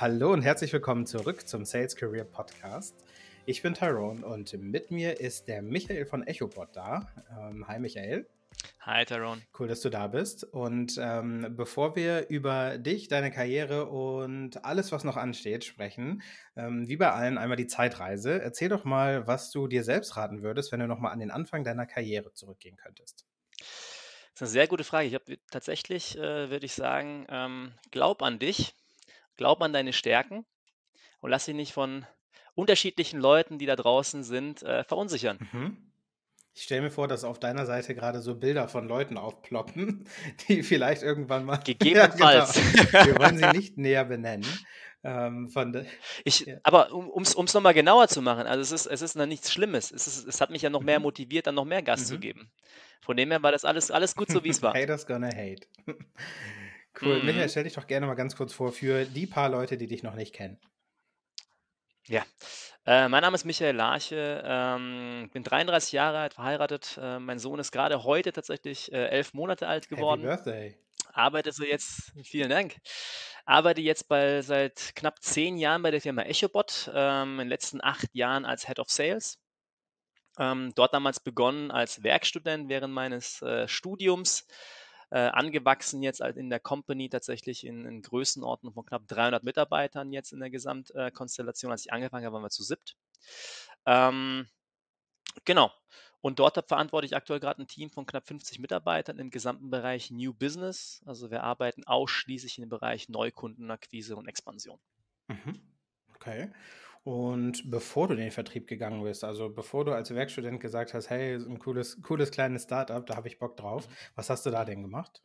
Hallo und herzlich willkommen zurück zum Sales Career Podcast. Ich bin Tyrone und mit mir ist der Michael von EchoBot da. Ähm, hi Michael. Hi Tyrone. Cool, dass du da bist. Und ähm, bevor wir über dich, deine Karriere und alles, was noch ansteht, sprechen, ähm, wie bei allen einmal die Zeitreise. Erzähl doch mal, was du dir selbst raten würdest, wenn du nochmal an den Anfang deiner Karriere zurückgehen könntest. Das ist eine sehr gute Frage. Ich habe tatsächlich, äh, würde ich sagen, ähm, glaub an dich Glaub an deine Stärken und lass dich nicht von unterschiedlichen Leuten, die da draußen sind, äh, verunsichern. Mhm. Ich stelle mir vor, dass auf deiner Seite gerade so Bilder von Leuten aufploppen, die vielleicht irgendwann mal. Gegebenenfalls. Ja, genau. Wir wollen sie nicht näher benennen. Ähm, ich, ja. Aber um es nochmal genauer zu machen, also es ist, es ist noch nichts Schlimmes. Es, ist, es hat mich ja noch mehr mhm. motiviert, dann noch mehr Gas mhm. zu geben. Von dem her war das alles, alles gut so, wie es war. Haters gonna hate. Cool. Mhm. Michael, stell dich doch gerne mal ganz kurz vor für die paar Leute, die dich noch nicht kennen. Ja, äh, mein Name ist Michael Larche, ähm, bin 33 Jahre alt, verheiratet. Äh, mein Sohn ist gerade heute tatsächlich äh, elf Monate alt geworden. Happy Birthday. Arbeite so jetzt, vielen Dank, arbeite jetzt bei, seit knapp zehn Jahren bei der Firma EchoBot, ähm, in den letzten acht Jahren als Head of Sales. Ähm, dort damals begonnen als Werkstudent während meines äh, Studiums äh, angewachsen jetzt in der Company tatsächlich in, in Größenordnung von knapp 300 Mitarbeitern jetzt in der Gesamtkonstellation. Als ich angefangen habe, waren wir zu siebt. Ähm, genau. Und dort verantworte ich aktuell gerade ein Team von knapp 50 Mitarbeitern im gesamten Bereich New Business. Also wir arbeiten ausschließlich im Bereich Neukundenakquise und Expansion. Mhm. Okay. Und bevor du in den Vertrieb gegangen bist, also bevor du als Werkstudent gesagt hast, hey, ein cooles, cooles kleines Startup, da habe ich Bock drauf, mhm. was hast du da denn gemacht?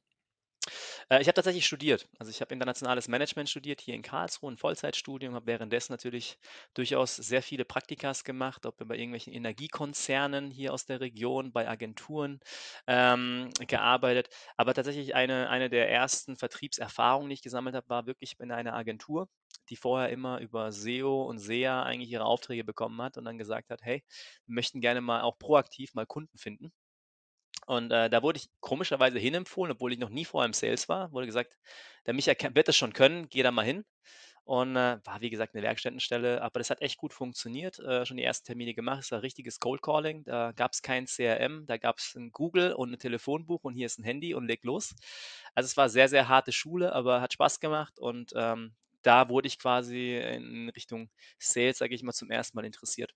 Äh, ich habe tatsächlich studiert. Also ich habe internationales Management studiert hier in Karlsruhe, ein Vollzeitstudium, habe währenddessen natürlich durchaus sehr viele Praktikas gemacht, ob bei irgendwelchen Energiekonzernen hier aus der Region, bei Agenturen ähm, gearbeitet. Aber tatsächlich eine, eine der ersten Vertriebserfahrungen, die ich gesammelt habe, war wirklich in einer Agentur die vorher immer über SEO und SEA eigentlich ihre Aufträge bekommen hat und dann gesagt hat, hey, wir möchten gerne mal auch proaktiv mal Kunden finden. Und äh, da wurde ich komischerweise hinempfohlen, obwohl ich noch nie vorher im Sales war, wurde gesagt, der Micha wird das schon können, geh da mal hin. Und äh, war, wie gesagt, eine Werkstättenstelle, aber das hat echt gut funktioniert. Äh, schon die ersten Termine gemacht. Es war richtiges Cold Calling. Da gab es kein CRM, da gab es ein Google und ein Telefonbuch und hier ist ein Handy und leg los. Also es war sehr, sehr harte Schule, aber hat Spaß gemacht und ähm, da wurde ich quasi in Richtung Sales, sage ich mal, zum ersten Mal interessiert.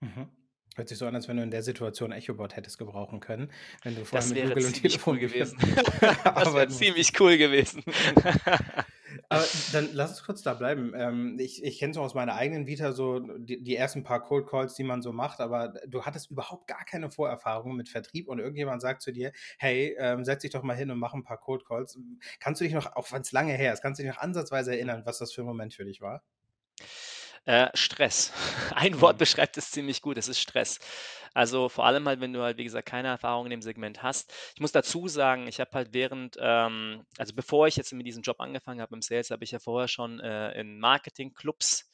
Mhm. Hört sich so an, als wenn du in der Situation EchoBot hättest gebrauchen können, wenn du vorher das mit Google und Telefon cool gewesen. das wäre ziemlich cool gewesen. Aber dann lass uns kurz da bleiben. Ähm, ich ich kenne es aus meiner eigenen Vita so die, die, ersten paar Cold Calls, die man so macht, aber du hattest überhaupt gar keine Vorerfahrung mit Vertrieb und irgendjemand sagt zu dir, hey, ähm, setz dich doch mal hin und mach ein paar Cold Calls. Kannst du dich noch, auch wenn es lange her ist, kannst du dich noch ansatzweise erinnern, was das für ein Moment für dich war? Äh, Stress. Ein Wort mhm. beschreibt es ziemlich gut, es ist Stress. Also vor allem halt, wenn du halt, wie gesagt, keine Erfahrung in dem Segment hast. Ich muss dazu sagen, ich habe halt während, ähm, also bevor ich jetzt mit diesem Job angefangen habe im Sales, habe ich ja vorher schon äh, in Marketingclubs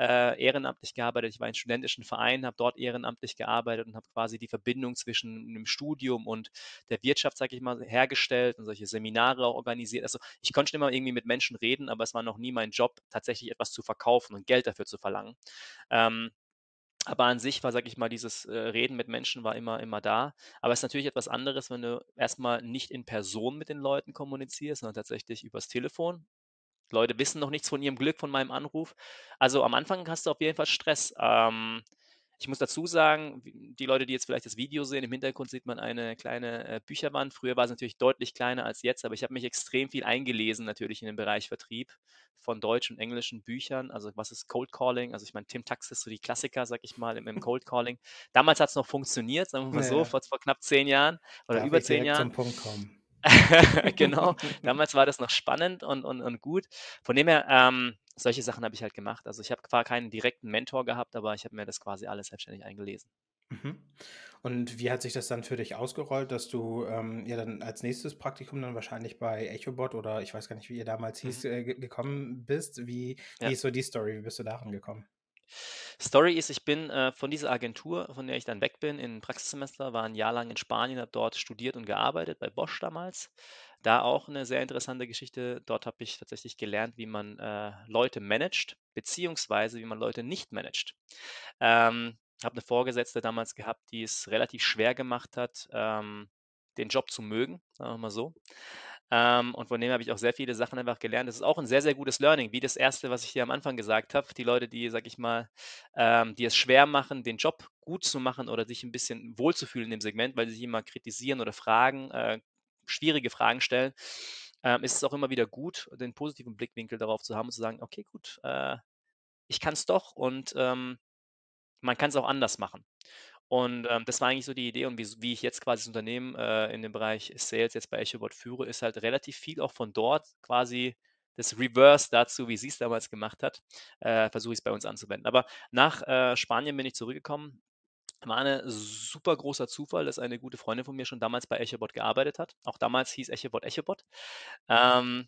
äh, ehrenamtlich gearbeitet. Ich war in studentischen Vereinen, habe dort ehrenamtlich gearbeitet und habe quasi die Verbindung zwischen dem Studium und der Wirtschaft, sage ich mal, hergestellt und solche Seminare auch organisiert. Also ich konnte schon immer irgendwie mit Menschen reden, aber es war noch nie mein Job, tatsächlich etwas zu verkaufen und Geld dafür zu verlangen. Ähm, aber an sich war, sage ich mal, dieses äh, Reden mit Menschen war immer, immer da. Aber es ist natürlich etwas anderes, wenn du erstmal nicht in Person mit den Leuten kommunizierst, sondern tatsächlich übers Telefon. Leute wissen noch nichts von ihrem Glück, von meinem Anruf. Also am Anfang hast du auf jeden Fall Stress. Ähm, ich muss dazu sagen, die Leute, die jetzt vielleicht das Video sehen, im Hintergrund sieht man eine kleine äh, Bücherwand. Früher war es natürlich deutlich kleiner als jetzt, aber ich habe mich extrem viel eingelesen natürlich in den Bereich Vertrieb von deutschen und englischen Büchern. Also was ist Cold Calling? Also ich meine, Tim Tax ist so die Klassiker, sag ich mal, im, im Cold Calling. Damals hat es noch funktioniert, sagen wir mal ja, so, vor, vor, knapp zehn Jahren oder Darf über zehn Jahren. Zum Punkt kommen. genau, damals war das noch spannend und, und, und gut. Von dem her, ähm, solche Sachen habe ich halt gemacht. Also ich habe zwar keinen direkten Mentor gehabt, aber ich habe mir das quasi alles selbstständig eingelesen. Mhm. Und wie hat sich das dann für dich ausgerollt, dass du ähm, ja dann als nächstes Praktikum dann wahrscheinlich bei EchoBot oder ich weiß gar nicht, wie ihr damals hieß, mhm. äh, gekommen bist? Wie, wie ja. ist so die Story? Wie bist du daran gekommen? Story ist, ich bin äh, von dieser Agentur, von der ich dann weg bin, in Praxissemester, war ein Jahr lang in Spanien, habe dort studiert und gearbeitet, bei Bosch damals. Da auch eine sehr interessante Geschichte. Dort habe ich tatsächlich gelernt, wie man äh, Leute managt, beziehungsweise wie man Leute nicht managt. Ähm, habe eine Vorgesetzte damals gehabt, die es relativ schwer gemacht hat, ähm, den Job zu mögen, sagen wir mal so. Ähm, und von dem habe ich auch sehr viele Sachen einfach gelernt. Das ist auch ein sehr, sehr gutes Learning, wie das erste, was ich hier am Anfang gesagt habe. Die Leute, die, sag ich mal, ähm, die es schwer machen, den Job gut zu machen oder sich ein bisschen wohlzufühlen in dem Segment, weil sie sich immer kritisieren oder fragen, äh, schwierige Fragen stellen, ähm, ist es auch immer wieder gut, den positiven Blickwinkel darauf zu haben und zu sagen, okay, gut, äh, ich kann es doch und ähm, man kann es auch anders machen. Und ähm, das war eigentlich so die Idee und wie, wie ich jetzt quasi das Unternehmen äh, in dem Bereich Sales jetzt bei EchoBot führe, ist halt relativ viel auch von dort quasi das Reverse dazu, wie sie es damals gemacht hat, äh, versuche ich es bei uns anzuwenden. Aber nach äh, Spanien bin ich zurückgekommen. War ein super großer Zufall, dass eine gute Freundin von mir schon damals bei EchoBot gearbeitet hat. Auch damals hieß EchoBot EchoBot. Ähm,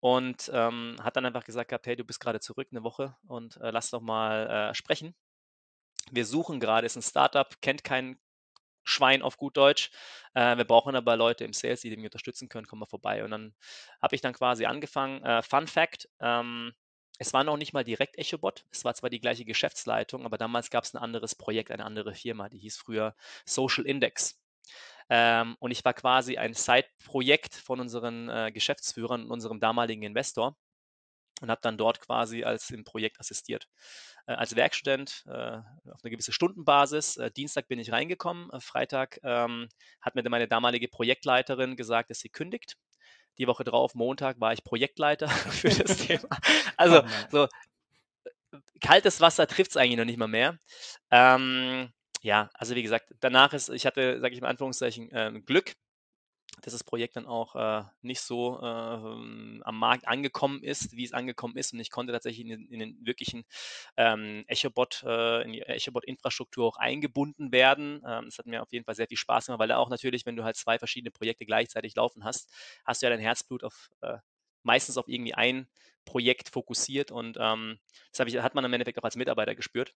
und ähm, hat dann einfach gesagt gehabt, hey, du bist gerade zurück eine Woche und äh, lass doch mal äh, sprechen wir suchen gerade, ist ein Startup, kennt kein Schwein auf gut Deutsch. Äh, wir brauchen aber Leute im Sales, die mich unterstützen können, kommen wir vorbei. Und dann habe ich dann quasi angefangen. Äh, Fun Fact, ähm, es war noch nicht mal direkt EchoBot. Es war zwar die gleiche Geschäftsleitung, aber damals gab es ein anderes Projekt, eine andere Firma, die hieß früher Social Index. Ähm, und ich war quasi ein Side-Projekt von unseren äh, Geschäftsführern und unserem damaligen Investor und habe dann dort quasi als im Projekt assistiert. Äh, als Werkstudent äh, auf eine gewisse Stundenbasis. Äh, Dienstag bin ich reingekommen, äh, Freitag ähm, hat mir meine damalige Projektleiterin gesagt, dass sie kündigt. Die Woche drauf, Montag, war ich Projektleiter für das Thema. Also so kaltes Wasser trifft es eigentlich noch nicht mal mehr. Ähm, ja, also wie gesagt, danach ist, ich hatte, sage ich mal Anführungszeichen, äh, Glück, dass das Projekt dann auch äh, nicht so äh, am Markt angekommen ist, wie es angekommen ist. Und ich konnte tatsächlich in, in den wirklichen ähm, EchoBot, äh, in die EchoBot-Infrastruktur auch eingebunden werden. Ähm, das hat mir auf jeden Fall sehr viel Spaß gemacht, weil da auch natürlich, wenn du halt zwei verschiedene Projekte gleichzeitig laufen hast, hast du ja dein Herzblut auf äh, meistens auf irgendwie ein Projekt fokussiert. Und ähm, das ich, hat man im Endeffekt auch als Mitarbeiter gespürt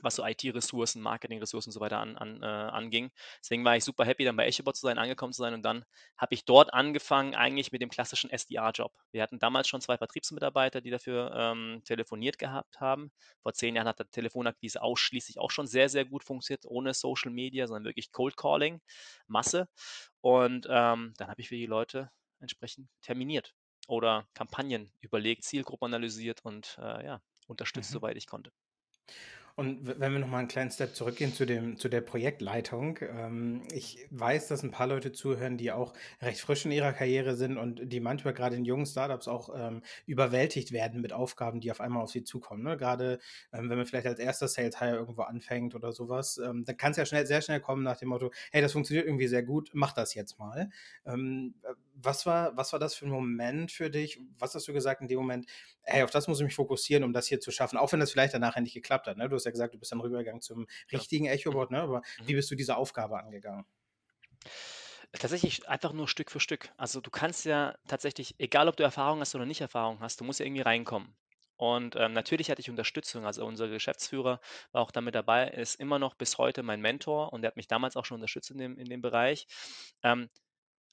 was so IT-Ressourcen, Marketing-Ressourcen und so weiter an, an, äh, anging. Deswegen war ich super happy, dann bei EchoBot zu sein, angekommen zu sein und dann habe ich dort angefangen, eigentlich mit dem klassischen SDR-Job. Wir hatten damals schon zwei Vertriebsmitarbeiter, die dafür ähm, telefoniert gehabt haben. Vor zehn Jahren hat der Telefonakquise ausschließlich auch schon sehr, sehr gut funktioniert, ohne Social Media, sondern wirklich Cold Calling, Masse. Und ähm, dann habe ich für die Leute entsprechend terminiert oder Kampagnen überlegt, Zielgruppen analysiert und äh, ja, unterstützt, mhm. soweit ich konnte. Und wenn wir nochmal einen kleinen Step zurückgehen zu, dem, zu der Projektleitung. Ähm, ich weiß, dass ein paar Leute zuhören, die auch recht frisch in ihrer Karriere sind und die manchmal gerade in jungen Startups auch ähm, überwältigt werden mit Aufgaben, die auf einmal auf sie zukommen. Ne? Gerade ähm, wenn man vielleicht als erster Sales Hire irgendwo anfängt oder sowas, ähm, dann kann es ja schnell, sehr schnell kommen nach dem Motto, hey, das funktioniert irgendwie sehr gut, mach das jetzt mal. Was, war, was war das für ein Moment für dich? Was hast du gesagt in dem Moment, hey, auf das muss ich mich fokussieren, um das hier zu schaffen, auch wenn das vielleicht danach nicht geklappt hat. Ne? Du hast ja gesagt, du bist dann rübergegangen zum richtigen ja. Echobot, ne? aber mhm. wie bist du diese Aufgabe angegangen? Tatsächlich einfach nur Stück für Stück. Also du kannst ja tatsächlich, egal ob du Erfahrung hast oder nicht Erfahrung hast, du musst ja irgendwie reinkommen. Und ähm, natürlich hatte ich Unterstützung. Also unser Geschäftsführer war auch damit dabei, ist immer noch bis heute mein Mentor und der hat mich damals auch schon unterstützt in dem, in dem Bereich. Ähm,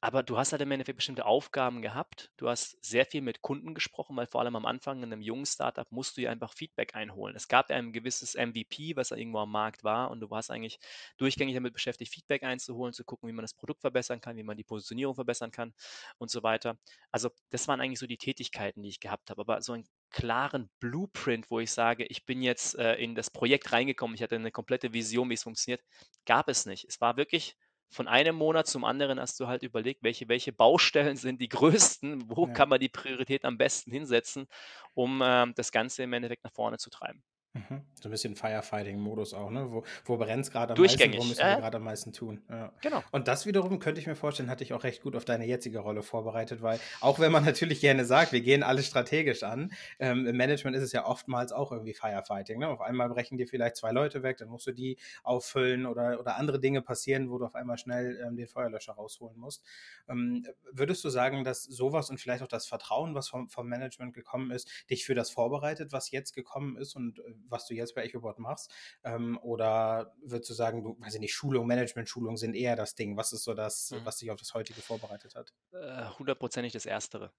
aber du hast halt im Endeffekt bestimmte Aufgaben gehabt. Du hast sehr viel mit Kunden gesprochen, weil vor allem am Anfang in einem jungen Startup musst du ja einfach Feedback einholen. Es gab ja ein gewisses MVP, was da irgendwo am Markt war und du warst eigentlich durchgängig damit beschäftigt, Feedback einzuholen, zu gucken, wie man das Produkt verbessern kann, wie man die Positionierung verbessern kann und so weiter. Also das waren eigentlich so die Tätigkeiten, die ich gehabt habe. Aber so einen klaren Blueprint, wo ich sage, ich bin jetzt äh, in das Projekt reingekommen, ich hatte eine komplette Vision, wie es funktioniert, gab es nicht. Es war wirklich von einem Monat zum anderen hast du halt überlegt, welche, welche Baustellen sind die größten, wo ja. kann man die Priorität am besten hinsetzen, um ähm, das Ganze im Endeffekt nach vorne zu treiben. Mhm. So ein bisschen Firefighting-Modus auch, ne? Wo, wo brennt es gerade am meisten, wo müssen wir gerade am meisten tun. Ja. Genau. Und das wiederum könnte ich mir vorstellen, hatte ich auch recht gut auf deine jetzige Rolle vorbereitet, weil auch wenn man natürlich gerne sagt, wir gehen alles strategisch an, ähm, im Management ist es ja oftmals auch irgendwie Firefighting. Ne? Auf einmal brechen dir vielleicht zwei Leute weg, dann musst du die auffüllen oder, oder andere Dinge passieren, wo du auf einmal schnell ähm, den Feuerlöscher rausholen musst. Ähm, würdest du sagen, dass sowas und vielleicht auch das Vertrauen, was vom, vom Management gekommen ist, dich für das vorbereitet, was jetzt gekommen ist und äh, was du jetzt bei EchoBot machst? Ähm, oder würdest du sagen, du, weiß ich nicht, Schulung, Management-Schulung sind eher das Ding? Was ist so das, mhm. was dich auf das heutige vorbereitet hat? Äh, hundertprozentig das Erstere.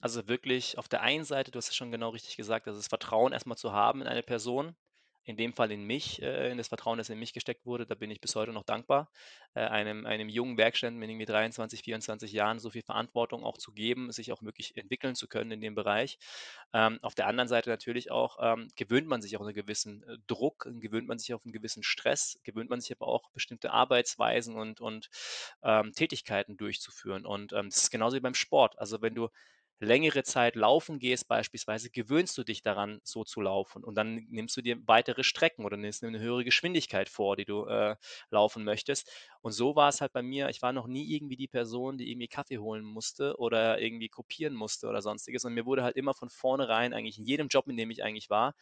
Also wirklich auf der einen Seite, du hast es schon genau richtig gesagt, also das Vertrauen erstmal zu haben in eine Person, in dem Fall in mich, äh, in das Vertrauen, das in mich gesteckt wurde, da bin ich bis heute noch dankbar, äh, einem, einem jungen Werkstätten mit irgendwie 23, 24 Jahren so viel Verantwortung auch zu geben, sich auch wirklich entwickeln zu können in dem Bereich. Ähm, auf der anderen Seite natürlich auch ähm, gewöhnt man sich auch einen gewissen äh, Druck, gewöhnt man sich auf einen gewissen Stress, gewöhnt man sich aber auch bestimmte Arbeitsweisen und, und ähm, Tätigkeiten durchzuführen. Und ähm, das ist genauso wie beim Sport. Also wenn du längere Zeit laufen gehst beispielsweise, gewöhnst du dich daran, so zu laufen und dann nimmst du dir weitere Strecken oder nimmst eine höhere Geschwindigkeit vor, die du äh, laufen möchtest. Und so war es halt bei mir. Ich war noch nie irgendwie die Person, die irgendwie Kaffee holen musste oder irgendwie kopieren musste oder sonstiges. Und mir wurde halt immer von vornherein eigentlich in jedem Job, in dem ich eigentlich war,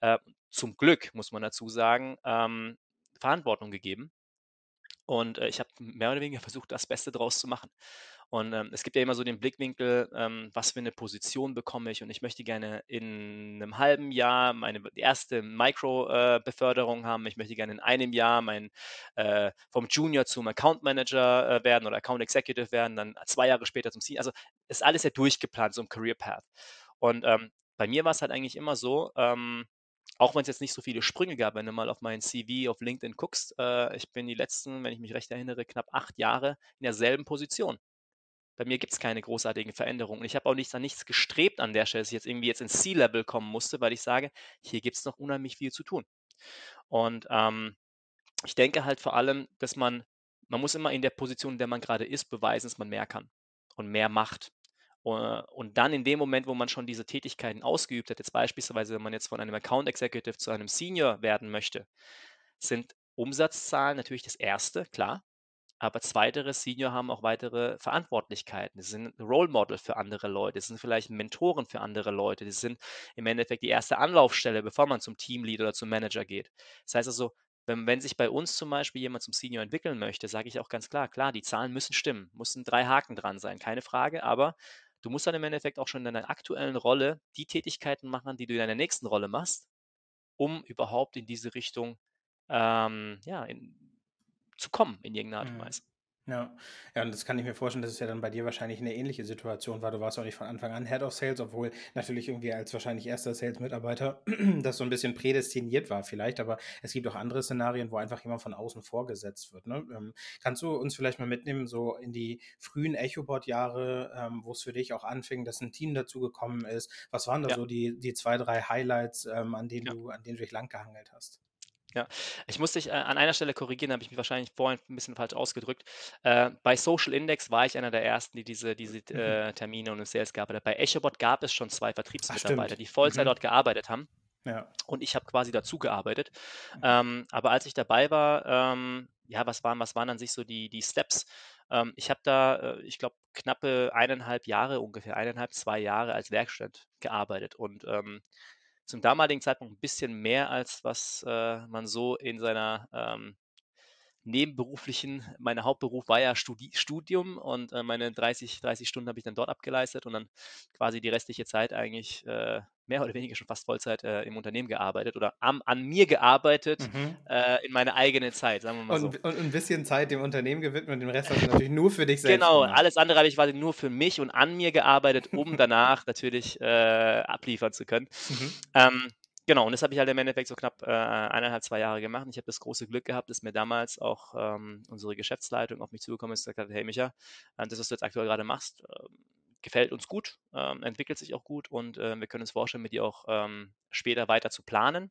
äh, zum Glück, muss man dazu sagen, ähm, Verantwortung gegeben. Und äh, ich habe mehr oder weniger versucht, das Beste draus zu machen. Und ähm, es gibt ja immer so den Blickwinkel, ähm, was für eine Position bekomme ich und ich möchte gerne in einem halben Jahr meine erste Micro-Beförderung äh, haben. Ich möchte gerne in einem Jahr mein, äh, vom Junior zum Account Manager äh, werden oder Account Executive werden, dann zwei Jahre später zum Senior. Also ist alles ja durchgeplant, so ein Career Path. Und ähm, bei mir war es halt eigentlich immer so, ähm, auch wenn es jetzt nicht so viele Sprünge gab, wenn du mal auf mein CV auf LinkedIn guckst, äh, ich bin die letzten, wenn ich mich recht erinnere, knapp acht Jahre in derselben Position. Bei mir gibt es keine großartigen Veränderungen. ich habe auch nichts an nichts gestrebt an der Stelle, dass ich jetzt irgendwie jetzt ins C-Level kommen musste, weil ich sage, hier gibt es noch unheimlich viel zu tun. Und ähm, ich denke halt vor allem, dass man, man muss immer in der Position, in der man gerade ist, beweisen, dass man mehr kann und mehr macht. Und dann in dem Moment, wo man schon diese Tätigkeiten ausgeübt hat, jetzt beispielsweise, wenn man jetzt von einem Account Executive zu einem Senior werden möchte, sind Umsatzzahlen natürlich das erste, klar. Aber zweitere Senior haben auch weitere Verantwortlichkeiten. Sie sind Role Model für andere Leute, sie sind vielleicht Mentoren für andere Leute, sie sind im Endeffekt die erste Anlaufstelle, bevor man zum Teamlead oder zum Manager geht. Das heißt also, wenn, wenn sich bei uns zum Beispiel jemand zum Senior entwickeln möchte, sage ich auch ganz klar, klar, die Zahlen müssen stimmen, müssen drei Haken dran sein, keine Frage, aber du musst dann im Endeffekt auch schon in deiner aktuellen Rolle die Tätigkeiten machen, die du in deiner nächsten Rolle machst, um überhaupt in diese Richtung ähm, ja, in, zu kommen in irgendeiner Art und mhm. Weise. Ja. ja, und das kann ich mir vorstellen, dass es ja dann bei dir wahrscheinlich eine ähnliche Situation war. Du warst auch nicht von Anfang an Head of Sales, obwohl natürlich irgendwie als wahrscheinlich erster Sales-Mitarbeiter das so ein bisschen prädestiniert war vielleicht, aber es gibt auch andere Szenarien, wo einfach jemand von außen vorgesetzt wird. Ne? Ähm, kannst du uns vielleicht mal mitnehmen, so in die frühen EchoBot-Jahre, ähm, wo es für dich auch anfing, dass ein Team dazu gekommen ist? Was waren da ja. so die, die zwei, drei Highlights, ähm, an, denen ja. du, an denen du dich lang gehangelt hast? Ja, ich muss dich äh, an einer Stelle korrigieren, da habe ich mich wahrscheinlich vorhin ein bisschen falsch ausgedrückt. Äh, bei Social Index war ich einer der ersten, die diese, diese mhm. äh, Termine und Sales gearbeitet haben. Bei EchoBot gab es schon zwei Vertriebsmitarbeiter, die Vollzeit mhm. dort gearbeitet haben. Ja. Und ich habe quasi dazu gearbeitet. Mhm. Ähm, aber als ich dabei war, ähm, ja, was waren, was waren an sich so die, die Steps? Ähm, ich habe da, äh, ich glaube, knappe eineinhalb Jahre, ungefähr eineinhalb, zwei Jahre als Werkstatt gearbeitet. Und ähm, zum damaligen Zeitpunkt ein bisschen mehr, als was äh, man so in seiner ähm, nebenberuflichen, mein Hauptberuf war ja Studi Studium und äh, meine 30, 30 Stunden habe ich dann dort abgeleistet und dann quasi die restliche Zeit eigentlich äh, mehr oder weniger schon fast Vollzeit äh, im Unternehmen gearbeitet oder am, an mir gearbeitet mhm. äh, in meine eigene Zeit, sagen wir mal und, so. Und ein bisschen Zeit dem Unternehmen gewidmet und den Rest hast du natürlich nur für dich selbst. Genau, gemacht. alles andere habe ich quasi nur für mich und an mir gearbeitet, um danach natürlich äh, abliefern zu können. Mhm. Ähm, Genau, und das habe ich halt im Endeffekt so knapp äh, eineinhalb, zwei Jahre gemacht. Ich habe das große Glück gehabt, dass mir damals auch ähm, unsere Geschäftsleitung auf mich zugekommen ist und gesagt hat, hey Micha, äh, das, was du jetzt aktuell gerade machst, äh, gefällt uns gut, ähm, entwickelt sich auch gut und äh, wir können uns vorstellen, mit dir auch ähm, später weiter zu planen.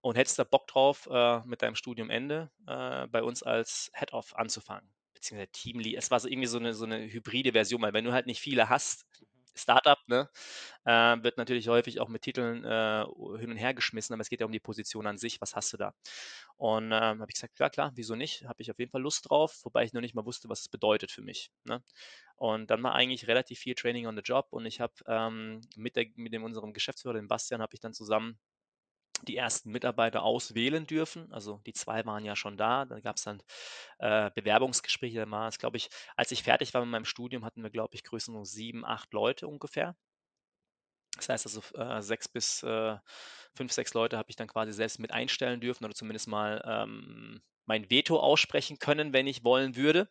Und hättest du da Bock drauf, äh, mit deinem Studiumende äh, bei uns als Head-Off anzufangen, beziehungsweise Teamlead. Es war so irgendwie so eine, so eine hybride Version, weil wenn du halt nicht viele hast, Startup, ne, äh, wird natürlich häufig auch mit Titeln äh, hin und her geschmissen, aber es geht ja um die Position an sich. Was hast du da? Und äh, habe ich gesagt, ja klar, wieso nicht? Habe ich auf jeden Fall Lust drauf, wobei ich noch nicht mal wusste, was es bedeutet für mich. Ne? Und dann war eigentlich relativ viel Training on the Job und ich habe ähm, mit, mit dem unserem Geschäftsführer, dem Bastian, habe ich dann zusammen die ersten Mitarbeiter auswählen dürfen. Also die zwei waren ja schon da. Dann gab es dann äh, Bewerbungsgespräche. Dann war es, glaube ich, als ich fertig war mit meinem Studium, hatten wir, glaube ich, größtenteils sieben, acht Leute ungefähr. Das heißt also, äh, 6 bis äh, 5, 6 Leute habe ich dann quasi selbst mit einstellen dürfen oder zumindest mal ähm, mein Veto aussprechen können, wenn ich wollen würde.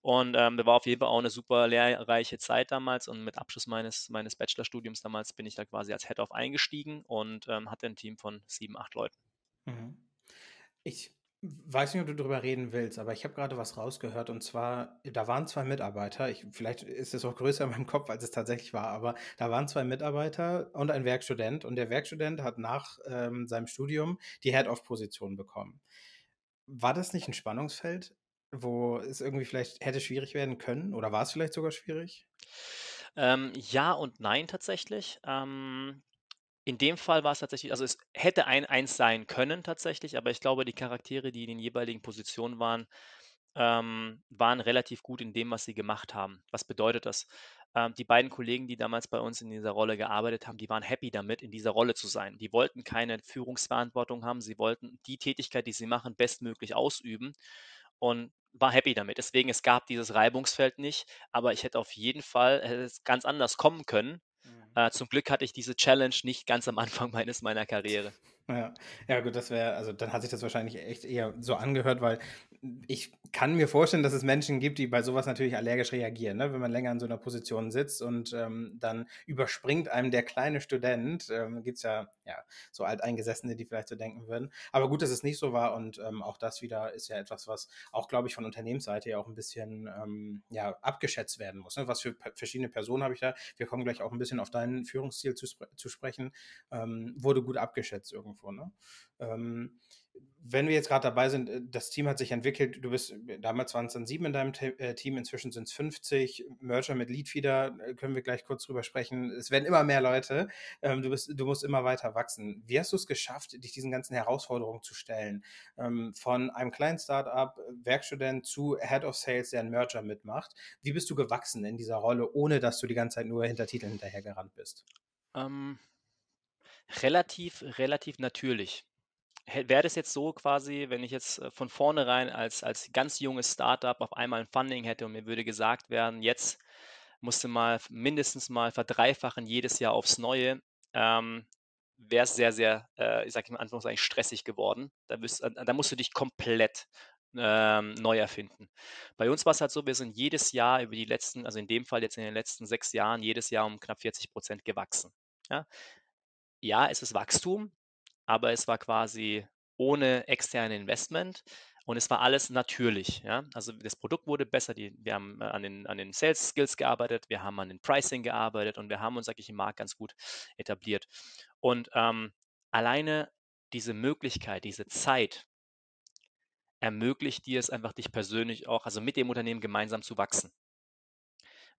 Und ähm, da war auf jeden Fall auch eine super lehrreiche Zeit damals. Und mit Abschluss meines, meines Bachelorstudiums damals bin ich da quasi als Head-Off eingestiegen und ähm, hatte ein Team von sieben, acht Leuten. Mhm. Ich weiß nicht, ob du darüber reden willst, aber ich habe gerade was rausgehört und zwar, da waren zwei Mitarbeiter, ich, vielleicht ist es auch größer in meinem Kopf, als es tatsächlich war, aber da waren zwei Mitarbeiter und ein Werkstudent und der Werkstudent hat nach ähm, seinem Studium die Head-of-Position bekommen. War das nicht ein Spannungsfeld, wo es irgendwie vielleicht hätte schwierig werden können oder war es vielleicht sogar schwierig? Ähm, ja und nein tatsächlich. Ähm, in dem Fall war es tatsächlich also, es hätte ein eins sein können tatsächlich, aber ich glaube, die Charaktere, die in den jeweiligen Positionen waren, ähm, waren relativ gut in dem, was sie gemacht haben. Was bedeutet das? Ähm, die beiden Kollegen, die damals bei uns in dieser Rolle gearbeitet haben, die waren happy damit, in dieser Rolle zu sein. Die wollten keine Führungsverantwortung haben. Sie wollten die Tätigkeit, die sie machen, bestmöglich ausüben und war happy damit. Deswegen, es gab dieses Reibungsfeld nicht, aber ich hätte auf jeden Fall es ganz anders kommen können. Mhm. Äh, zum Glück hatte ich diese Challenge nicht ganz am Anfang meines meiner Karriere. Ja, ja gut, das wäre, also dann hat sich das wahrscheinlich echt eher so angehört, weil ich kann mir vorstellen, dass es Menschen gibt, die bei sowas natürlich allergisch reagieren, ne? wenn man länger in so einer Position sitzt und ähm, dann überspringt einem der kleine Student. Ähm, gibt es ja, ja so Alteingesessene, die vielleicht so denken würden. Aber gut, dass es nicht so war und ähm, auch das wieder ist ja etwas, was auch, glaube ich, von Unternehmensseite ja auch ein bisschen ähm, ja, abgeschätzt werden muss. Ne? Was für verschiedene Personen habe ich da? Wir kommen gleich auch ein bisschen auf deinen Führungsstil zu, zu sprechen. Ähm, wurde gut abgeschätzt irgendwo. Ne? Wenn wir jetzt gerade dabei sind, äh, das Team hat sich entwickelt, du bist äh, damals waren es dann sieben in deinem äh, Team, inzwischen sind es 50, Merger mit Leadfeeder, können wir gleich kurz drüber sprechen. Es werden immer mehr Leute, ähm, du, bist, du musst immer weiter wachsen. Wie hast du es geschafft, dich diesen ganzen Herausforderungen zu stellen? Ähm, von einem kleinen Startup, Werkstudent zu Head of Sales, der einen Merger mitmacht. Wie bist du gewachsen in dieser Rolle, ohne dass du die ganze Zeit nur hinter Titeln hinterhergerannt bist? Ähm, relativ, relativ natürlich wäre das jetzt so quasi, wenn ich jetzt äh, von vornherein als, als ganz junges Startup auf einmal ein Funding hätte und mir würde gesagt werden, jetzt musst du mal mindestens mal verdreifachen jedes Jahr aufs Neue, ähm, wäre es sehr, sehr, äh, ich sage in Anführungszeichen, stressig geworden. Da, bist, äh, da musst du dich komplett ähm, neu erfinden. Bei uns war es halt so, wir sind jedes Jahr über die letzten, also in dem Fall jetzt in den letzten sechs Jahren, jedes Jahr um knapp 40 Prozent gewachsen. Ja? ja, es ist Wachstum, aber es war quasi ohne externe Investment und es war alles natürlich. Ja? Also das Produkt wurde besser, die, wir haben äh, an den, an den Sales Skills gearbeitet, wir haben an den Pricing gearbeitet und wir haben uns eigentlich im Markt ganz gut etabliert. Und ähm, alleine diese Möglichkeit, diese Zeit ermöglicht dir es einfach, dich persönlich auch, also mit dem Unternehmen gemeinsam zu wachsen.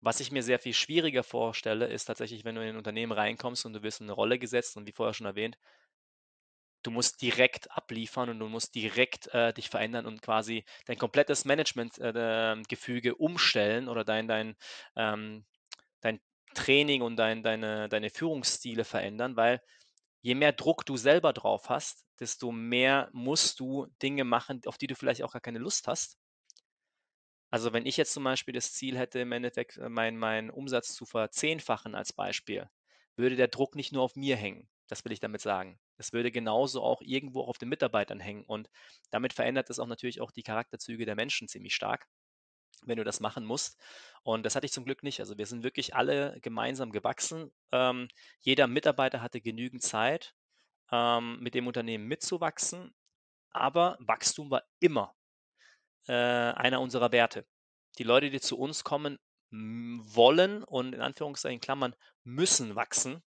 Was ich mir sehr viel schwieriger vorstelle, ist tatsächlich, wenn du in ein Unternehmen reinkommst und du wirst in eine Rolle gesetzt und wie vorher schon erwähnt, du musst direkt abliefern und du musst direkt äh, dich verändern und quasi dein komplettes Managementgefüge äh, umstellen oder dein, dein, ähm, dein Training und dein, deine, deine Führungsstile verändern, weil je mehr Druck du selber drauf hast, desto mehr musst du Dinge machen, auf die du vielleicht auch gar keine Lust hast. Also wenn ich jetzt zum Beispiel das Ziel hätte, im Endeffekt äh, meinen mein Umsatz zu verzehnfachen als Beispiel, würde der Druck nicht nur auf mir hängen. Das will ich damit sagen. Es würde genauso auch irgendwo auf den Mitarbeitern hängen. Und damit verändert es auch natürlich auch die Charakterzüge der Menschen ziemlich stark, wenn du das machen musst. Und das hatte ich zum Glück nicht. Also wir sind wirklich alle gemeinsam gewachsen. Ähm, jeder Mitarbeiter hatte genügend Zeit, ähm, mit dem Unternehmen mitzuwachsen. Aber Wachstum war immer äh, einer unserer Werte. Die Leute, die zu uns kommen, wollen und in Anführungszeichen Klammern müssen wachsen,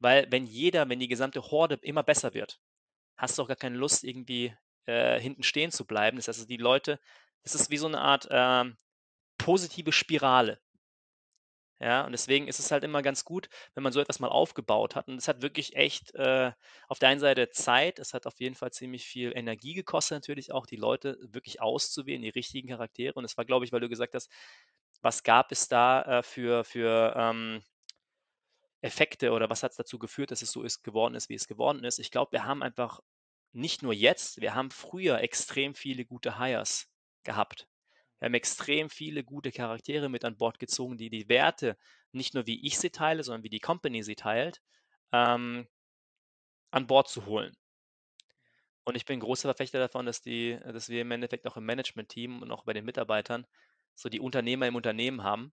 weil wenn jeder, wenn die gesamte Horde immer besser wird, hast du auch gar keine Lust, irgendwie äh, hinten stehen zu bleiben. Das heißt, die Leute, das ist wie so eine Art äh, positive Spirale. Ja, und deswegen ist es halt immer ganz gut, wenn man so etwas mal aufgebaut hat. Und es hat wirklich echt äh, auf der einen Seite Zeit, es hat auf jeden Fall ziemlich viel Energie gekostet, natürlich auch die Leute wirklich auszuwählen, die richtigen Charaktere. Und es war, glaube ich, weil du gesagt hast, was gab es da äh, für, für ähm, Effekte oder was hat es dazu geführt, dass es so ist, geworden ist, wie es geworden ist? Ich glaube, wir haben einfach nicht nur jetzt, wir haben früher extrem viele gute Hires gehabt. Wir haben extrem viele gute Charaktere mit an Bord gezogen, die die Werte nicht nur wie ich sie teile, sondern wie die Company sie teilt, ähm, an Bord zu holen. Und ich bin großer Verfechter davon, dass die dass wir im Endeffekt auch im Management-Team und auch bei den Mitarbeitern so die Unternehmer im Unternehmen haben,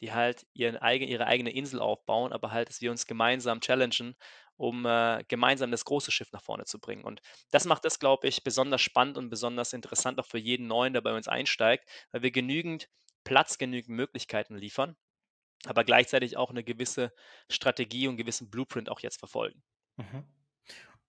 die halt ihren eigen ihre eigene Insel aufbauen, aber halt, dass wir uns gemeinsam challengen, um, äh, gemeinsam das große Schiff nach vorne zu bringen. Und das macht das, glaube ich, besonders spannend und besonders interessant auch für jeden Neuen, der bei uns einsteigt, weil wir genügend Platz, genügend Möglichkeiten liefern, aber gleichzeitig auch eine gewisse Strategie und gewissen Blueprint auch jetzt verfolgen. Mhm.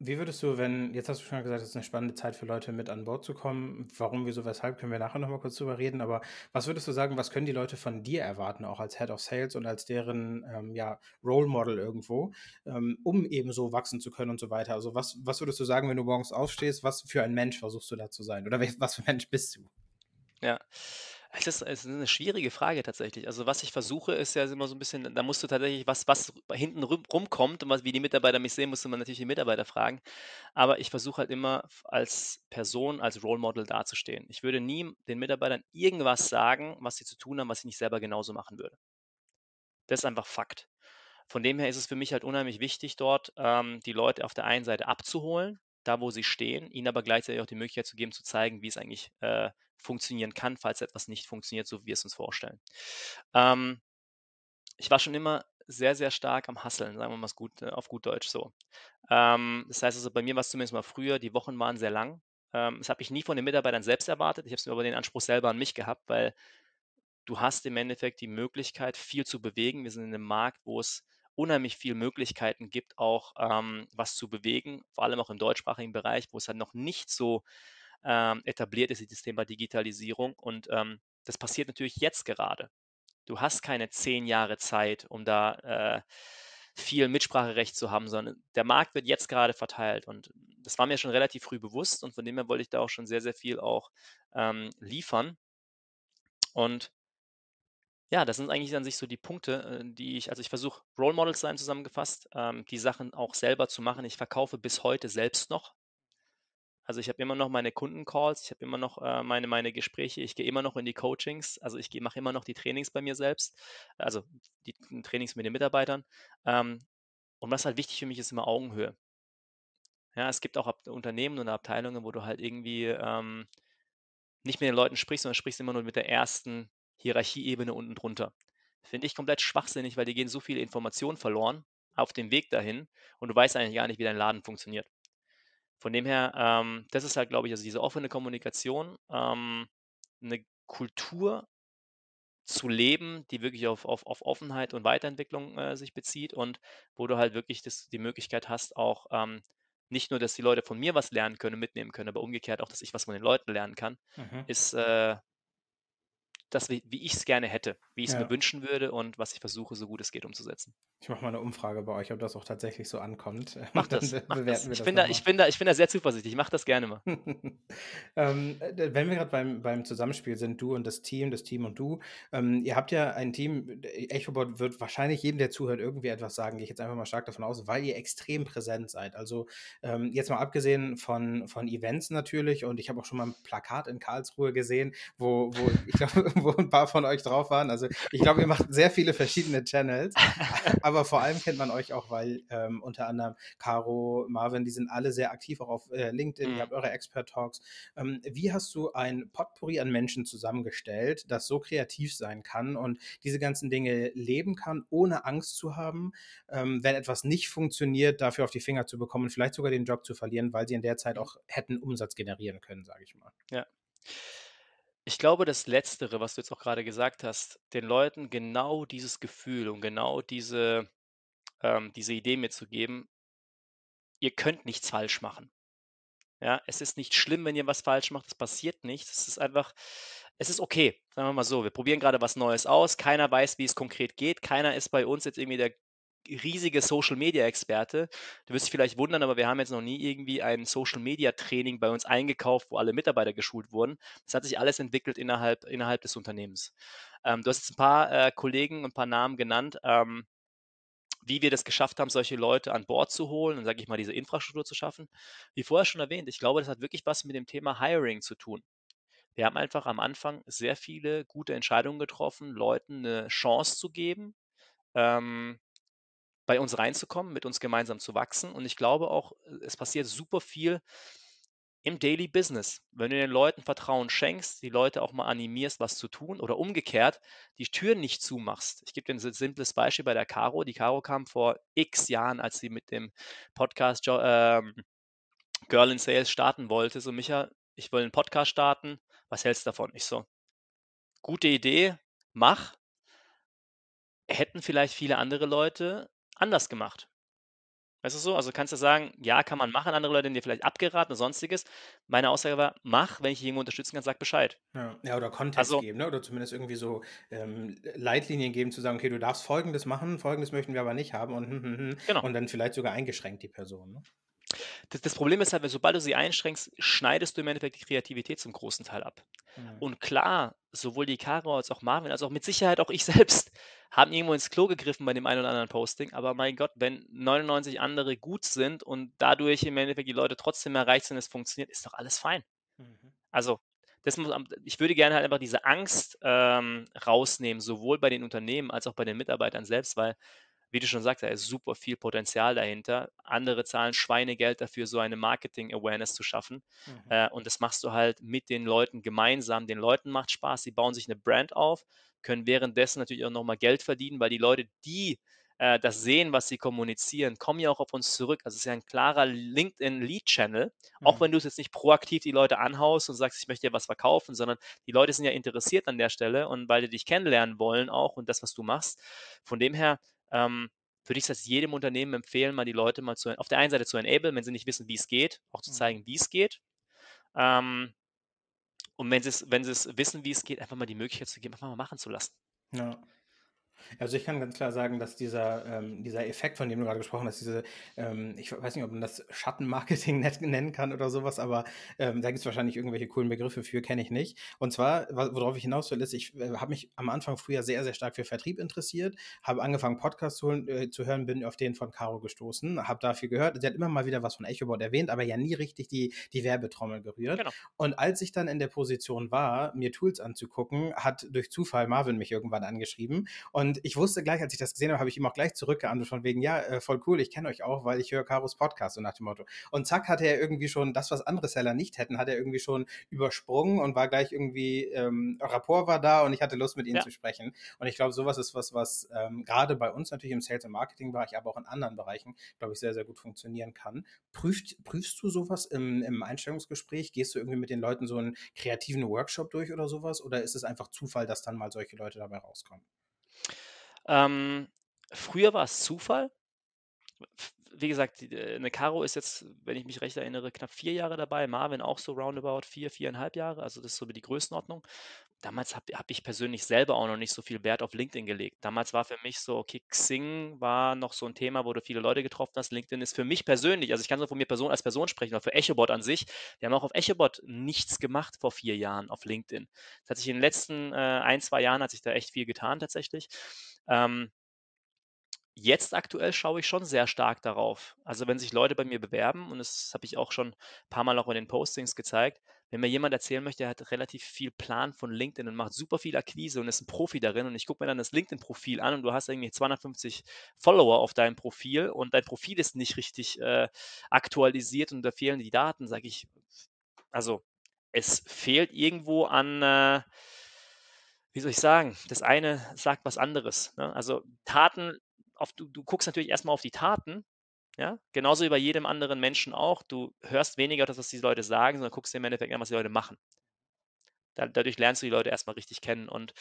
Wie würdest du, wenn, jetzt hast du schon gesagt, es ist eine spannende Zeit für Leute mit an Bord zu kommen. Warum, wieso, weshalb, können wir nachher nochmal kurz drüber reden. Aber was würdest du sagen, was können die Leute von dir erwarten, auch als Head of Sales und als deren ähm, ja, Role Model irgendwo, ähm, um eben so wachsen zu können und so weiter? Also was, was würdest du sagen, wenn du morgens aufstehst, was für ein Mensch versuchst du da zu sein? Oder was für ein Mensch bist du? Ja. Es ist, es ist eine schwierige Frage tatsächlich. Also was ich versuche, ist ja immer so ein bisschen, da musst du tatsächlich, was, was hinten rum, rumkommt und was, wie die Mitarbeiter mich sehen, musst du man natürlich die Mitarbeiter fragen. Aber ich versuche halt immer als Person, als Role Model dazustehen. Ich würde nie den Mitarbeitern irgendwas sagen, was sie zu tun haben, was ich nicht selber genauso machen würde. Das ist einfach Fakt. Von dem her ist es für mich halt unheimlich wichtig, dort ähm, die Leute auf der einen Seite abzuholen, da wo sie stehen, ihnen aber gleichzeitig auch die Möglichkeit zu geben, zu zeigen, wie es eigentlich äh, funktionieren kann, falls etwas nicht funktioniert, so wie wir es uns vorstellen. Ähm, ich war schon immer sehr, sehr stark am Hasseln, sagen wir mal gut, äh, auf gut Deutsch so. Ähm, das heißt also, bei mir war es zumindest mal früher, die Wochen waren sehr lang. Ähm, das habe ich nie von den Mitarbeitern selbst erwartet. Ich habe es mir aber den Anspruch selber an mich gehabt, weil du hast im Endeffekt die Möglichkeit, viel zu bewegen. Wir sind in einem Markt, wo es unheimlich viele Möglichkeiten gibt, auch ähm, was zu bewegen, vor allem auch im deutschsprachigen Bereich, wo es halt noch nicht so ähm, etabliert ist, das Thema Digitalisierung. Und ähm, das passiert natürlich jetzt gerade. Du hast keine zehn Jahre Zeit, um da äh, viel Mitspracherecht zu haben, sondern der Markt wird jetzt gerade verteilt. Und das war mir schon relativ früh bewusst und von dem her wollte ich da auch schon sehr, sehr viel auch ähm, liefern. Und ja, das sind eigentlich an sich so die Punkte, äh, die ich, also ich versuche Role Models sein zusammengefasst, ähm, die Sachen auch selber zu machen. Ich verkaufe bis heute selbst noch. Also ich habe immer noch meine Kundencalls, ich habe immer noch äh, meine, meine Gespräche, ich gehe immer noch in die Coachings, also ich mache immer noch die Trainings bei mir selbst, also die Trainings mit den Mitarbeitern. Ähm, und was halt wichtig für mich ist immer Augenhöhe. Ja, es gibt auch Ab Unternehmen und Abteilungen, wo du halt irgendwie ähm, nicht mit den Leuten sprichst, sondern sprichst immer nur mit der ersten Hierarchieebene unten drunter. Finde ich komplett schwachsinnig, weil dir gehen so viele Informationen verloren auf dem Weg dahin und du weißt eigentlich gar nicht, wie dein Laden funktioniert. Von dem her, ähm, das ist halt, glaube ich, also diese offene Kommunikation, ähm, eine Kultur zu leben, die wirklich auf, auf, auf Offenheit und Weiterentwicklung äh, sich bezieht und wo du halt wirklich das, die Möglichkeit hast, auch ähm, nicht nur, dass die Leute von mir was lernen können, mitnehmen können, aber umgekehrt auch, dass ich was von den Leuten lernen kann, mhm. ist äh, das, wie, wie ich es gerne hätte, wie ich es ja. mir wünschen würde und was ich versuche, so gut es geht, umzusetzen. Ich mache mal eine Umfrage bei euch, ob das auch tatsächlich so ankommt. Mach das. Mach das. Ich, bin da, ich, bin da, ich bin da sehr zuversichtlich. Ich mache das gerne mal. ähm, wenn wir gerade beim, beim Zusammenspiel sind, du und das Team, das Team und du, ähm, ihr habt ja ein Team, EchoBot wird wahrscheinlich jedem, der zuhört, irgendwie etwas sagen, gehe ich jetzt einfach mal stark davon aus, weil ihr extrem präsent seid. Also ähm, jetzt mal abgesehen von, von Events natürlich und ich habe auch schon mal ein Plakat in Karlsruhe gesehen, wo, wo ich glaube, wo ein paar von euch drauf waren. Also ich glaube, ihr macht sehr viele verschiedene Channels, aber vor allem kennt man euch auch, weil ähm, unter anderem Caro, Marvin, die sind alle sehr aktiv auch auf äh, LinkedIn, mhm. ihr habt eure Expert Talks. Ähm, wie hast du ein Potpourri an Menschen zusammengestellt, das so kreativ sein kann und diese ganzen Dinge leben kann, ohne Angst zu haben, ähm, wenn etwas nicht funktioniert, dafür auf die Finger zu bekommen, vielleicht sogar den Job zu verlieren, weil sie in der Zeit auch hätten Umsatz generieren können, sage ich mal. Ja. Ich glaube, das Letztere, was du jetzt auch gerade gesagt hast, den Leuten genau dieses Gefühl und genau diese ähm, diese Idee mitzugeben: „Ihr könnt nichts falsch machen.“ Ja, es ist nicht schlimm, wenn ihr was falsch macht, es passiert nichts. Es ist einfach es ist okay, sagen wir mal so. Wir probieren gerade was Neues aus. Keiner weiß, wie es konkret geht. Keiner ist bei uns jetzt irgendwie der riesige Social-Media-Experte. Du wirst dich vielleicht wundern, aber wir haben jetzt noch nie irgendwie ein Social-Media-Training bei uns eingekauft, wo alle Mitarbeiter geschult wurden. Das hat sich alles entwickelt innerhalb, innerhalb des Unternehmens. Ähm, du hast jetzt ein paar äh, Kollegen, ein paar Namen genannt, ähm, wie wir das geschafft haben, solche Leute an Bord zu holen und, sage ich mal, diese Infrastruktur zu schaffen. Wie vorher schon erwähnt, ich glaube, das hat wirklich was mit dem Thema Hiring zu tun. Wir haben einfach am Anfang sehr viele gute Entscheidungen getroffen, Leuten eine Chance zu geben, ähm, bei uns reinzukommen, mit uns gemeinsam zu wachsen. Und ich glaube auch, äh, es passiert super viel im Daily Business. Wenn du den Leuten Vertrauen schenkst, die Leute auch mal animierst, was zu tun oder umgekehrt die Türen nicht zumachst. Ich gebe dir ein simples Beispiel bei der Caro. Die Caro kam vor x Jahren, als sie mit dem Podcast ähm, Girl in Sales starten wollte. So, Micha, ich will einen Podcast starten. Was hältst du davon? Ich so, gute Idee, mach. Hätten vielleicht viele andere Leute anders gemacht. Weißt du so? Also kannst du sagen, ja, kann man machen, andere Leute haben dir vielleicht abgeraten oder sonstiges. Meine Aussage war, mach, wenn ich dich irgendwo unterstützen kann, sag Bescheid. Ja, ja oder Kontext Also, geben, ne? Oder zumindest irgendwie so ähm, Leitlinien geben, zu sagen, okay, du darfst Folgendes machen, Folgendes möchten wir aber nicht haben und, hm, hm, hm, genau. und dann vielleicht sogar eingeschränkt die Person. Ne? Das, das Problem ist halt, wenn, sobald du sie einschränkst, schneidest du im Endeffekt die Kreativität zum großen Teil ab. Mhm. Und klar, sowohl die Caro als auch Marvin, als auch mit Sicherheit auch ich selbst, haben irgendwo ins Klo gegriffen bei dem einen oder anderen Posting. Aber mein Gott, wenn 99 andere gut sind und dadurch im Endeffekt die Leute trotzdem erreicht sind, es funktioniert, ist doch alles fein. Mhm. Also, das muss, ich würde gerne halt einfach diese Angst ähm, rausnehmen, sowohl bei den Unternehmen als auch bei den Mitarbeitern selbst, weil, wie du schon sagst, da ist super viel Potenzial dahinter. Andere zahlen Schweinegeld dafür, so eine Marketing-Awareness zu schaffen. Mhm. Äh, und das machst du halt mit den Leuten gemeinsam. Den Leuten macht Spaß, sie bauen sich eine Brand auf, können währenddessen natürlich auch nochmal Geld verdienen, weil die Leute, die äh, das sehen, was sie kommunizieren, kommen ja auch auf uns zurück. Also es ist ja ein klarer LinkedIn-Lead-Channel, auch Mhm. wenn du es jetzt nicht proaktiv die Leute anhaust und sagst, ich möchte dir was verkaufen, sondern die Leute sind ja interessiert an der Stelle und weil die dich kennenlernen wollen auch und das, was du machst. Von dem her ähm, würde ich es jedem Unternehmen empfehlen, mal die Leute mal zu, auf der einen Seite zu enablen, wenn sie nicht wissen, wie es geht, auch zu Mhm. zeigen, wie es geht. Ähm, und wenn sie es, wenn sie es wissen, wie es geht, einfach mal die Möglichkeit zu geben, einfach mal machen zu lassen. Ja. Also ich kann ganz klar sagen, dass dieser, ähm, dieser Effekt, von dem du gerade gesprochen hast, diese, ähm, ich weiß nicht, ob man das Schattenmarketing net- nennen kann oder sowas, aber ähm, da gibt es wahrscheinlich irgendwelche coolen Begriffe für, kenne ich nicht. Und zwar, wa- worauf ich hinaus will, ist, ich äh, habe mich am Anfang früher sehr, sehr stark für Vertrieb interessiert, habe angefangen, Podcasts zu, hören- äh, zu hören, bin auf den von Caro gestoßen, habe da viel gehört. Sie hat immer mal wieder was von EchoBot erwähnt, aber ja nie richtig die, die Werbetrommel gerührt. Genau. Und als ich dann in der Position war, mir Tools anzugucken, hat durch Zufall Marvin mich irgendwann angeschrieben und ich wusste gleich, als ich das gesehen habe, habe ich ihm auch gleich zurückgeantwortet von wegen, ja, äh, voll cool, ich kenne euch auch, weil ich höre Karos Podcast, so nach dem Motto. Und zack, hatte er irgendwie schon das, was andere Seller nicht hätten, hat er irgendwie schon übersprungen und war gleich irgendwie, ähm, Rapport war da und ich hatte Lust, mit ihm Ja. zu sprechen. Und ich glaube, sowas ist was, was ähm, gerade bei uns natürlich im Sales- und Marketing-Bereich, aber auch in anderen Bereichen, glaube ich, sehr, sehr gut funktionieren kann. Prüft, prüfst du sowas im, im Einstellungsgespräch? Gehst du irgendwie mit den Leuten so einen kreativen Workshop durch oder sowas? Oder ist es einfach Zufall, dass dann mal solche Leute dabei rauskommen? Ähm, früher war es Zufall. Wie gesagt, äh, eine Caro ist jetzt, wenn ich mich recht erinnere, knapp vier Jahre dabei. Marvin auch so roundabout vier, viereinhalb Jahre. Also das ist so die Größenordnung. Damals habe hab ich persönlich selber auch noch nicht so viel Wert auf LinkedIn gelegt. Damals war für mich so, okay, Xing war noch so ein Thema, wo du viele Leute getroffen hast. LinkedIn ist für mich persönlich, also ich kann so von mir Person als Person sprechen, oder für EchoBot an sich. Wir haben auch auf EchoBot nichts gemacht vor vier Jahren auf LinkedIn. Das hat sich in den letzten äh, ein, zwei Jahren hat sich da echt viel getan tatsächlich. Ähm, Jetzt aktuell schaue ich schon sehr stark darauf. Also wenn sich Leute bei mir bewerben, und das habe ich auch schon ein paar Mal auch in den Postings gezeigt, wenn mir jemand erzählen möchte, er hat relativ viel Plan von LinkedIn und macht super viel Akquise und ist ein Profi darin und ich gucke mir dann das LinkedIn-Profil an und du hast irgendwie 250 Follower auf deinem Profil und dein Profil ist nicht richtig äh, aktualisiert und da fehlen die Daten, sage ich, also es fehlt irgendwo an, äh, wie soll ich sagen, das eine sagt was anderes. Ne? Also Taten, auf, du, du guckst natürlich erstmal auf die Taten, ja, genauso wie bei jedem anderen Menschen auch. Du hörst weniger das, was die Leute sagen, sondern guckst dir im Endeffekt an, was die Leute machen. Da, dadurch lernst du die Leute erstmal richtig kennen. Und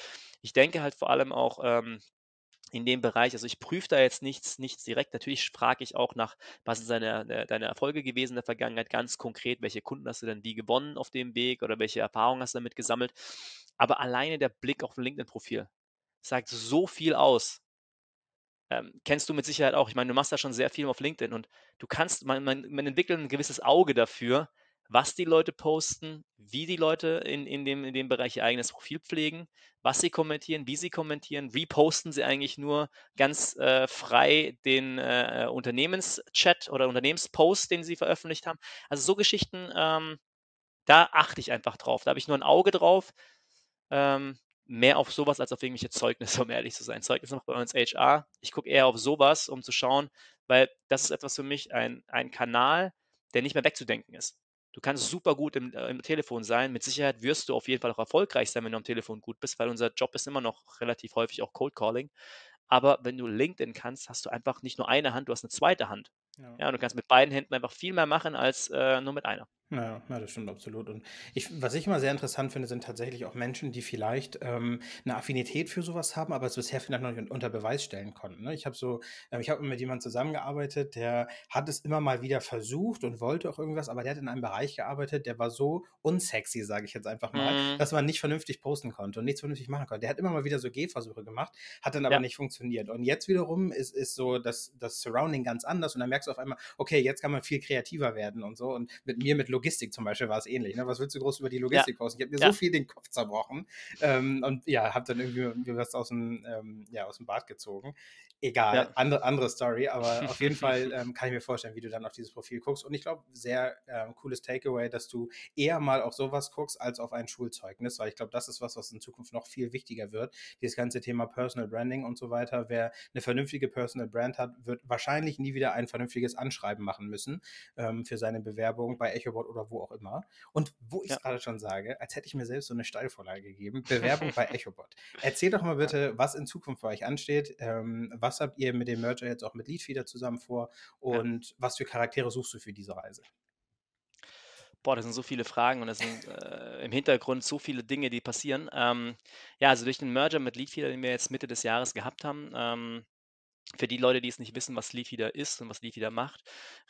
ich denke halt vor allem auch ähm, in dem Bereich, also ich prüfe da jetzt nichts, nichts direkt. Natürlich frage ich auch nach, was sind deine, de- deine Erfolge gewesen in der Vergangenheit, ganz konkret, welche Kunden hast du denn wie gewonnen auf dem Weg oder welche Erfahrungen hast du damit gesammelt. Aber alleine der Blick auf ein LinkedIn-Profil sagt so viel aus. Ähm, kennst du mit Sicherheit auch. Ich meine, du machst da schon sehr viel auf LinkedIn und du kannst, man, man, man entwickelt ein gewisses Auge dafür, was die Leute posten, wie die Leute in, in, dem, in dem Bereich ihr eigenes Profil pflegen, was sie kommentieren, wie sie kommentieren, reposten sie eigentlich nur ganz äh, frei den äh, Unternehmenschat oder Unternehmenspost, den sie veröffentlicht haben. Also so Geschichten, ähm, da achte ich einfach drauf. Da habe ich nur ein Auge drauf. Ähm, mehr auf sowas als auf irgendwelche Zeugnisse, um ehrlich zu sein. Zeugnisse macht bei uns HR. Ich gucke eher auf sowas, um zu schauen, weil das ist etwas für mich, ein, ein Kanal, der nicht mehr wegzudenken ist. Du kannst super gut im, äh, im, Telefon sein. Mit Sicherheit wirst du auf jeden Fall auch erfolgreich sein, wenn du am Telefon gut bist, weil unser Job ist immer noch relativ häufig auch Cold Calling. Aber wenn du LinkedIn kannst, hast du einfach nicht nur eine Hand, du hast eine zweite Hand. Ja. ja und du kannst mit beiden Händen einfach viel mehr machen als äh, nur mit einer. Ja, ja, das stimmt absolut. Und ich, was ich immer sehr interessant finde, sind tatsächlich auch Menschen, die vielleicht ähm, eine Affinität für sowas haben, aber es bisher vielleicht noch nicht unter Beweis stellen konnten. Ne? Ich habe so, äh, ich habe mit jemandem zusammengearbeitet, der hat es immer mal wieder versucht und wollte auch irgendwas, aber der hat in einem Bereich gearbeitet, der war so unsexy, sage ich jetzt einfach mal, mhm. dass man nicht vernünftig posten konnte und nichts vernünftig machen konnte. Der hat immer mal wieder so Gehversuche gemacht, hat dann aber ja. nicht funktioniert. Und jetzt wiederum ist, ist so das, das Surrounding ganz anders und dann merkst du auf einmal, okay, jetzt kann man viel kreativer werden und so. Und mit mir mit Logik Logistik zum Beispiel war es ähnlich. Ne? Was willst du groß über die Logistik ja. posten? Ich habe mir ja. so viel den Kopf zerbrochen ähm, und ja, habe dann irgendwie was aus dem, ähm, ja, aus dem Bad gezogen. Egal, ja. andere, andere Story, aber auf jeden Fall ähm, kann ich mir vorstellen, wie du dann auf dieses Profil guckst. Und ich glaube, sehr ähm, cooles Takeaway, dass du eher mal auf sowas guckst als auf ein Schulzeugnis, weil ich glaube, das ist was, was in Zukunft noch viel wichtiger wird. Dieses ganze Thema Personal Branding und so weiter. Wer eine vernünftige Personal Brand hat, wird wahrscheinlich nie wieder ein vernünftiges Anschreiben machen müssen ähm, für seine Bewerbung bei EchoBot oder wo auch immer. Und wo ich es ja. gerade schon sage, als hätte ich mir selbst so eine Steilvorlage gegeben, Bewerbung bei EchoBot. Erzähl doch mal bitte, was in Zukunft bei euch ansteht. Ähm, was habt ihr mit dem Merger jetzt auch mit Leadfeeder zusammen vor? Und ja. was für Charaktere suchst du für diese Reise? Boah, das sind so viele Fragen und es sind äh, im Hintergrund so viele Dinge, die passieren. Ähm, ja, also durch den Merger mit Leadfeeder, den wir jetzt Mitte des Jahres gehabt haben, ähm, für die Leute, die es nicht wissen, was Leafeeder ist und was Leafeeder macht,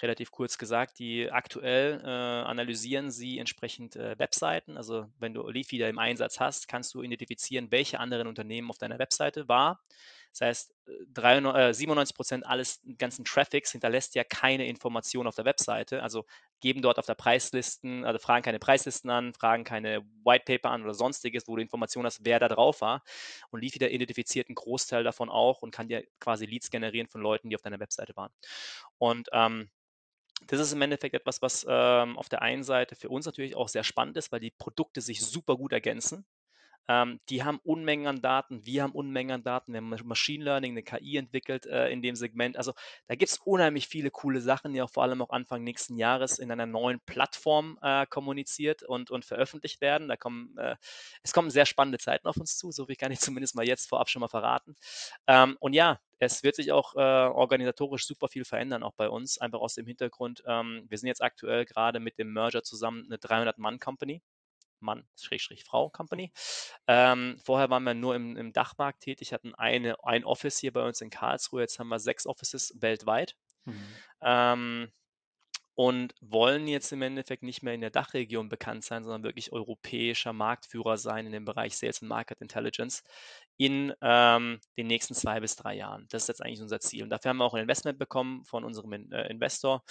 relativ kurz gesagt, die aktuell äh, analysieren sie entsprechend äh, Webseiten. Also wenn du Leafeeder im Einsatz hast, kannst du identifizieren, welche anderen Unternehmen auf deiner Webseite war das heißt, 97 äh, Prozent alles ganzen Traffics hinterlässt ja keine Information auf der Webseite. Also geben dort auf der Preislisten, also fragen keine Preislisten an, fragen keine White Paper an oder sonstiges, wo du Informationen hast, wer da drauf war. Und Leafeeder identifiziert einen Großteil davon auch und kann dir quasi Leads generieren von Leuten, die auf deiner Webseite waren. Und ähm, das ist im Endeffekt etwas, was ähm, auf der einen Seite für uns natürlich auch sehr spannend ist, weil die Produkte sich super gut ergänzen. Ähm, die haben Unmengen an Daten, wir haben Unmengen an Daten, wir haben Machine Learning, eine KI entwickelt äh, in dem Segment. Also da gibt es unheimlich viele coole Sachen, die auch vor allem auch Anfang nächsten Jahres in einer neuen Plattform äh, kommuniziert und, und veröffentlicht werden. Da kommen, äh, es kommen sehr spannende Zeiten auf uns zu, so viel kann ich zumindest mal jetzt vorab schon mal verraten. Ähm, und ja, es wird sich auch äh, organisatorisch super viel verändern, auch bei uns, einfach aus dem Hintergrund. Ähm, wir sind jetzt aktuell gerade mit dem Merger zusammen eine 300-Mann-Company. Mann, Schrägstrich Frau Company. Ähm, vorher waren wir nur im, im Dachmarkt tätig, hatten eine, ein Office hier bei uns in Karlsruhe, jetzt haben wir sechs Offices weltweit. Mhm. Ähm, und wollen jetzt im Endeffekt nicht mehr in der Dachregion bekannt sein, sondern wirklich europäischer Marktführer sein in dem Bereich Sales und Market Intelligence in ähm, den nächsten zwei bis drei Jahren. Das ist jetzt eigentlich unser Ziel. Und dafür haben wir auch ein Investment bekommen von unserem äh, Investor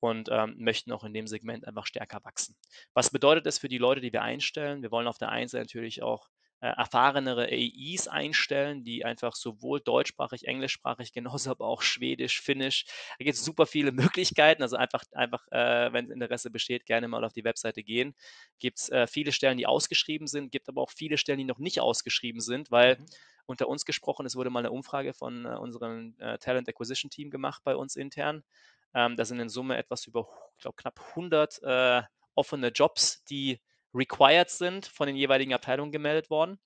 und ähm, möchten auch in dem Segment einfach stärker wachsen. Was bedeutet das für die Leute, die wir einstellen? Wir wollen auf der einen Seite natürlich auch erfahrenere AIs einstellen, die einfach sowohl deutschsprachig, englischsprachig, genauso aber auch Schwedisch, Finnisch. Da gibt es super viele Möglichkeiten. Also einfach, einfach äh, wenn Interesse besteht, gerne mal auf die Webseite gehen. Gibt es äh, viele Stellen, die ausgeschrieben sind, gibt aber auch viele Stellen, die noch nicht ausgeschrieben sind, weil mhm. unter uns gesprochen, es wurde mal eine Umfrage von äh, unserem äh, Talent Acquisition Team gemacht bei uns intern. Ähm, da sind in Summe etwas über, ich glaube, knapp 100 äh, offene Jobs, die required sind, von den jeweiligen Abteilungen gemeldet worden.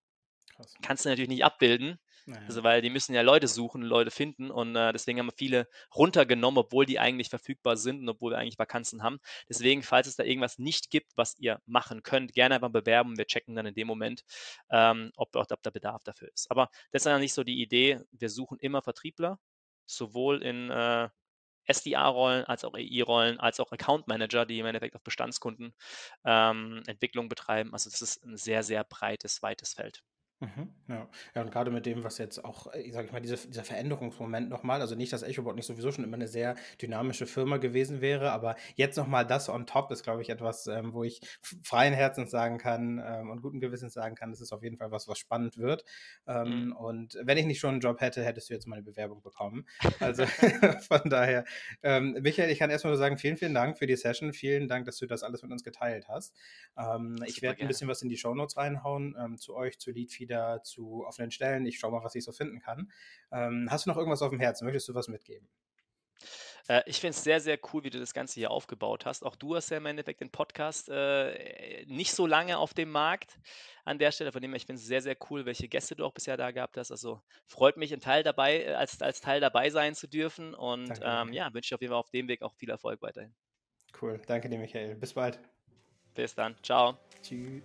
Krass. Kannst du natürlich nicht abbilden, naja. also weil die müssen ja Leute suchen, Leute finden und äh, deswegen haben wir viele runtergenommen, obwohl die eigentlich verfügbar sind und obwohl wir eigentlich Vakanzen haben. Deswegen, falls es da irgendwas nicht gibt, was ihr machen könnt, gerne einfach bewerben. Wir checken dann in dem Moment, ähm, ob, ob der Bedarf dafür ist. Aber das ist ja nicht so die Idee. Wir suchen immer Vertriebler, sowohl in äh, SDA-Rollen, als auch EI-Rollen, als auch Account Manager, die im Endeffekt auf Bestandskunden ähm, Entwicklung betreiben. Also das ist ein sehr, sehr breites, weites Feld. Mhm, ja. ja, und gerade mit dem, was jetzt auch, äh, sag ich mal, diese, dieser Veränderungsmoment nochmal, also nicht, dass EchoBot nicht sowieso schon immer eine sehr dynamische Firma gewesen wäre, aber jetzt nochmal das on top ist, glaube ich, etwas, ähm, wo ich freien Herzens sagen kann ähm, und guten Gewissens sagen kann, das ist auf jeden Fall was, was spannend wird. Ähm, mhm. Und wenn ich nicht schon einen Job hätte, hättest du jetzt meine Bewerbung bekommen. Also von daher, ähm, Michael, ich kann erstmal nur sagen, vielen, vielen Dank für die Session. Vielen Dank, dass du das alles mit uns geteilt hast. Ähm, ich werde ein bisschen was in die Shownotes reinhauen ähm, zu euch, zu Leadfeed wieder zu offenen Stellen. Ich schaue mal, was ich so finden kann. Ähm, hast du noch irgendwas auf dem Herzen? Möchtest du was mitgeben? Äh, ich finde es sehr, sehr cool, wie du das Ganze hier aufgebaut hast. Auch du hast ja im Endeffekt den Podcast äh, nicht so lange auf dem Markt an der Stelle. Von dem her, ich finde es sehr, sehr cool, welche Gäste du auch bisher da gehabt hast. Also freut mich, ein Teil dabei, äh, als, als Teil dabei sein zu dürfen. Und ähm, ja, wünsche dir auf jeden Fall auf dem Weg auch viel Erfolg weiterhin. Cool. Danke dir, Michael. Bis bald. Bis dann. Ciao. Tschüss.